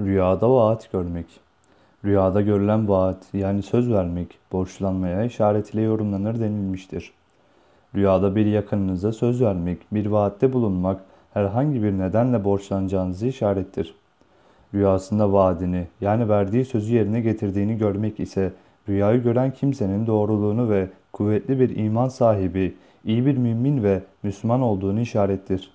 Rüyada vaat görmek. Rüyada görülen vaat yani söz vermek, borçlanmaya işaret ile yorumlanır denilmiştir. Rüyada bir yakınınıza söz vermek, bir vaatte bulunmak herhangi bir nedenle borçlanacağınızı işarettir. Rüyasında vaadini yani verdiği sözü yerine getirdiğini görmek ise rüyayı gören kimsenin doğruluğunu ve kuvvetli bir iman sahibi, iyi bir mümin ve Müslüman olduğunu işarettir.